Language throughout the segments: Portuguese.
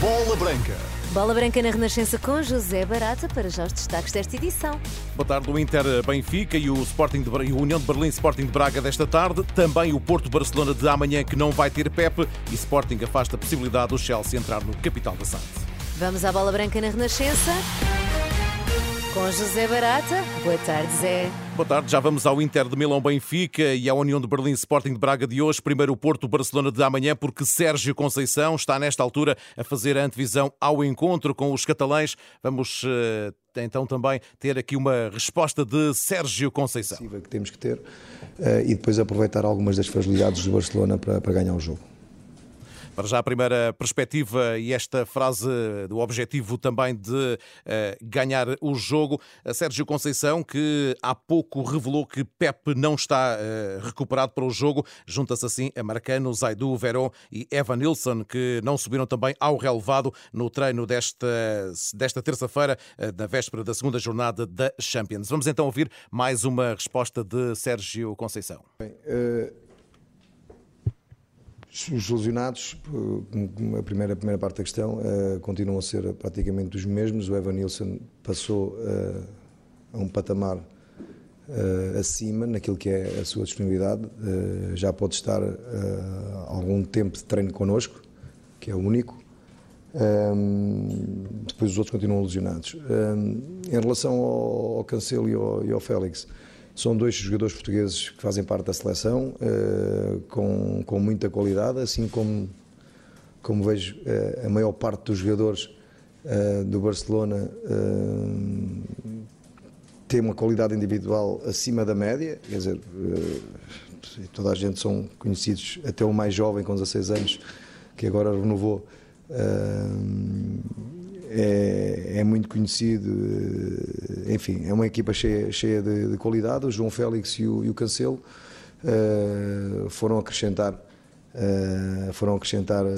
Bola Branca. Bola Branca na Renascença com José Barata para já os destaques desta edição. Boa tarde, o Inter Benfica e o, Sporting de, e o União de Berlim Sporting de Braga desta tarde. Também o Porto Barcelona de amanhã que não vai ter Pepe e Sporting afasta a possibilidade do Chelsea entrar no capital da SAD. Vamos à Bola Branca na Renascença com José Barata. Boa tarde, Zé. Boa tarde, já vamos ao Inter de Milão Benfica e à União de Berlim Sporting de Braga de hoje. Primeiro o Porto Barcelona de amanhã, porque Sérgio Conceição está nesta altura a fazer a antevisão ao encontro com os catalães. Vamos uh, então também ter aqui uma resposta de Sérgio Conceição. Que temos que ter uh, e depois aproveitar algumas das fragilidades do Barcelona para, para ganhar o jogo. Para já a primeira perspectiva e esta frase do objetivo também de uh, ganhar o jogo. A Sérgio Conceição, que há pouco revelou que Pep não está uh, recuperado para o jogo, junta-se assim a Marcano, Zaidu, Verón e Evan Nilsson, que não subiram também ao relevado no treino desta, desta terça-feira, na véspera da segunda jornada da Champions. Vamos então ouvir mais uma resposta de Sérgio Conceição. Bem, os lesionados, eh, a primeira, a primeira parte da questão, uh, continuam a ser praticamente os mesmos. O Evan Nilsson passou uh, a um patamar uh, acima naquilo que é a sua disponibilidade. já pode estar algum tempo de treino connosco, que é o único. Um, depois os outros continuam lesionados. Um, em relação ao, ao Cancelo e ao, e ao Félix, são dois jogadores portugueses que fazem parte da seleção, uh, com, com muita qualidade, assim como, como vejo uh, a maior parte dos jogadores uh, do Barcelona tem uma qualidade individual acima da média, quer dizer, toda a gente são conhecidos, até o mais jovem com 16 anos, que agora renovou é, é, muito conhecido, eh, enfim, é uma equipa cheia, cheia de, de qualidade. O João Félix e o, e o Cancelo foram acrescentar. Uh, foram acrescentar uh,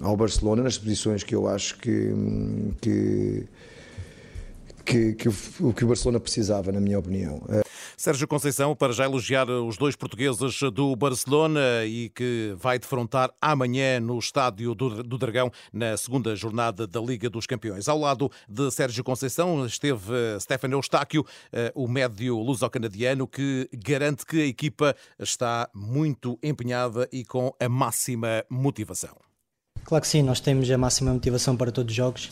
ao Barcelona nas posições que eu acho que, que, que, que, o, que o Barcelona precisava, na minha opinião. Sérgio Conceição, para já elogiar os dois portugueses do Barcelona e que vai defrontar amanhã no estádio do Dragão na segunda jornada da Liga dos Campeões. Ao lado de Sérgio Conceição esteve eh, Stefano Eustáquio, eh, o médio luso-canadiano, que garante que a equipa está muito empenhada e com a máxima motivação. Claro que sim, nós temos a máxima motivação para todos os jogos.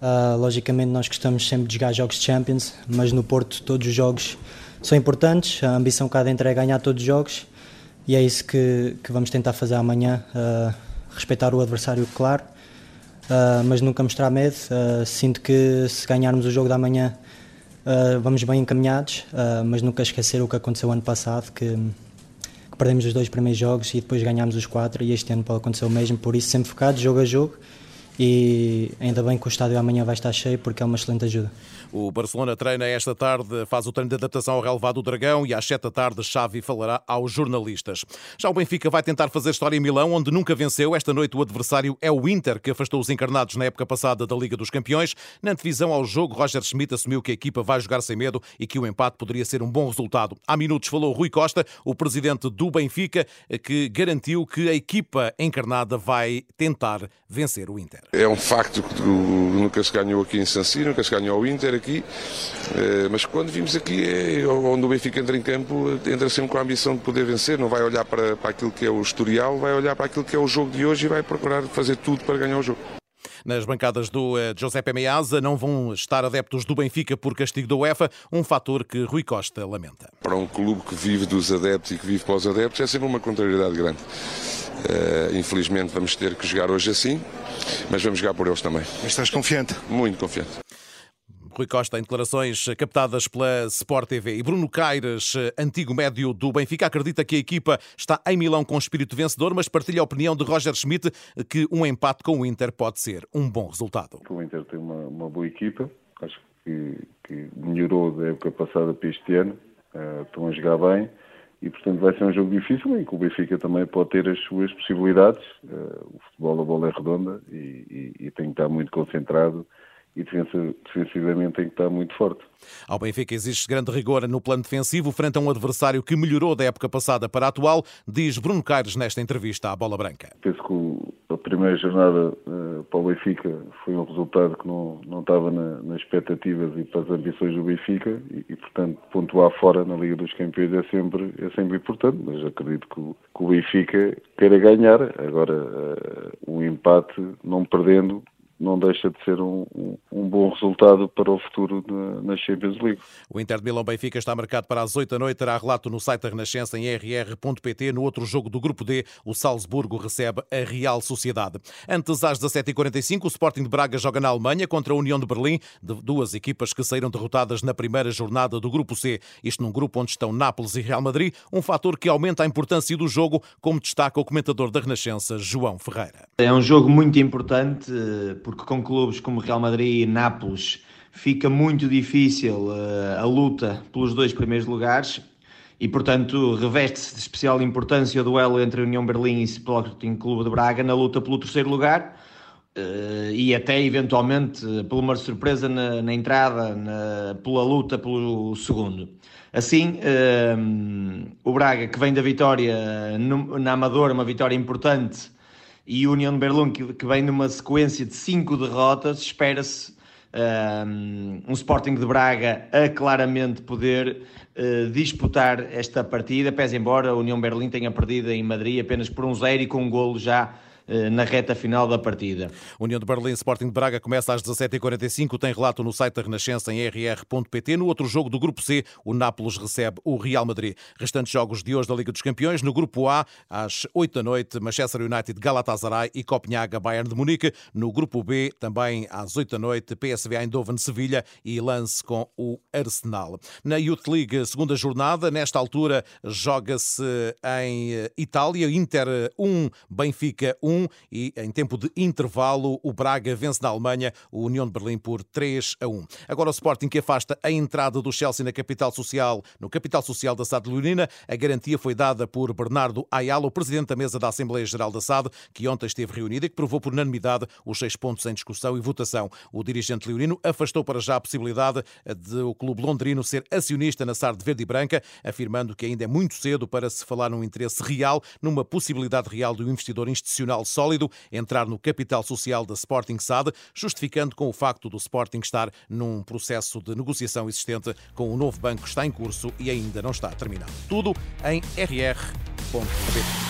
Uh, logicamente nós gostamos sempre de jogar jogos de Champions, mas no Porto todos os jogos são importantes. A ambição cada entre é ganhar todos os jogos e é isso que, que vamos tentar fazer amanhã. Uh, respeitar o adversário, claro, uh, mas nunca mostrar medo. Uh, sinto que se ganharmos o jogo da manhã vamos bem encaminhados, mas nunca esquecer o que aconteceu ano passado, que, que, perdemos os dois primeiros jogos e depois ganhámos os quatro e este ano pode acontecer o mesmo, por isso sempre focado, jogo a jogo e ainda bem que o estádio amanhã vai estar cheio porque é uma excelente ajuda. O Barcelona treina esta tarde, faz o treino de adaptação ao relevado do Dragão e às 7 da tarde Xavi falará aos jornalistas. Já o Benfica vai tentar fazer história em Milão, onde nunca venceu. Esta noite o adversário é o Inter, que afastou os encarnados na época passada da Liga dos Campeões. Na antevisão ao jogo, Roger Schmidt assumiu que a equipa vai jogar sem medo e que o empate poderia ser um bom resultado. Há minutos falou Rui Costa, o presidente do Benfica, que garantiu que a equipa encarnada vai tentar vencer o Inter. É um facto que nunca se ganhou aqui em San Siro, nunca se ganhou ao Inter aqui, eh, mas quando vimos aqui, é onde o Benfica entra em campo, entra sempre com a ambição de poder vencer, não vai olhar para, para aquilo que é o historial, vai olhar para aquilo que é o jogo de hoje e vai procurar fazer tudo para ganhar o jogo. Nas bancadas do eh, Giuseppe Meazza não vão estar adeptos do Benfica por castigo da UEFA, um fator que Rui Costa lamenta. Para um clube que vive dos adeptos e que vive para os adeptos é sempre uma contrariedade grande. Uh, infelizmente vamos ter que jogar hoje assim, mas vamos jogar por eles também. Mas estás confiante? Muito confiante. Rui Costa, em declarações captadas pela Sport TV. E Bruno Caires, antigo médio do Benfica, acredita que a equipa está em Milão com espírito vencedor, mas partilha a opinião de Roger Schmidt que um empate com o Inter pode ser um bom resultado. O Inter tem uma, uma boa equipa, acho que, que, melhorou da época passada para este ano, uh, estão a jogar bem e portanto vai ser um jogo difícil em que o Benfica também pode ter as suas possibilidades. Uh, o futebol, a bola é redonda e, e, e tem que estar muito concentrado e defensivamente tem que estar muito forte. Ao Benfica existe grande rigor no plano defensivo frente a um adversário que melhorou da época passada para a atual, diz Bruno Caires nesta entrevista à Bola Branca. Penso que primeira jornada uh, para o Benfica foi um resultado que não, não estava na, nas expectativas e para as ambições do Benfica e, e, portanto, pontuar fora na Liga dos Campeões é sempre, é sempre importante, mas acredito que o, que o Benfica queira ganhar. Agora, uh, um empate, não perdendo, não deixa de ser um, um, um, bom resultado para o futuro na, na Champions League. O Inter de Milão Benfica está marcado para as 8 da noite. Terá relato no site da Renascença em rr.pt. No outro jogo do Grupo D, o Salzburgo recebe a Real Sociedade. Antes, às 17h45, o Sporting de Braga joga na Alemanha contra a União de Berlim, de duas equipas que saíram derrotadas na primeira jornada do Grupo C. Isto num grupo onde estão Nápoles e Real Madrid, um fator que aumenta a importância do jogo, como destaca o comentador da Renascença, João Ferreira. É um jogo muito importante porque com clubes como Real Madrid e Nápoles fica muito difícil uh, a luta pelos dois primeiros lugares e, portanto, reveste-se de especial importância o duelo entre a União Berlim e Sporting Clube de Braga na luta pelo terceiro lugar uh, e até, eventualmente, por uma surpresa na, na entrada, na, pela luta pelo segundo. Assim, uh, o Braga, que vem da vitória na Amadora, uma vitória importante, e União de Berlim, que, que vem numa sequência de cinco derrotas, espera-se um, Sporting de Braga a claramente poder uh, disputar esta partida, pese embora a União Berlim tenha perdido em Madrid apenas por um zero e com um golo já na reta final da partida. União de Berlim Sporting de Braga começa às 17h45, tem relato no site da Renascença em rr.pt. No outro jogo do Grupo C, o Nápoles recebe o Real Madrid. Restantes jogos de hoje da Liga dos Campeões, no Grupo A, às 8 da noite, Manchester United Galatasaray e Copenhaga Bayern de Munique. No Grupo B, também às 8 da noite, PSV Eindhoven Sevilha e Lance com o Arsenal. Na Youth League, segunda jornada, nesta altura joga-se em Itália, Inter 1, Benfica 1. 1 e em tempo de intervalo o Braga vence na Alemanha o União de Berlim por 3 a 1. Agora o Sporting que afasta a entrada do Chelsea na capital social, no capital social da SAD Leonina. A garantia foi dada por Bernardo Ayala, o presidente da mesa da Assembleia Geral da SAD, que ontem esteve reunida e que provou por unanimidade os seis pontos em discussão e votação. O dirigente leonino afastou para já a possibilidade de o clube londrino ser acionista na SAD verde e branca, afirmando que ainda é muito cedo para se falar num interesse real, numa possibilidade real do investidor institucional sólido entrar no capital social da Sporting SAD, justificando com o facto do Sporting estar num processo de negociação existente com o novo banco que está em curso e ainda não está terminado. Tudo em rr.pt.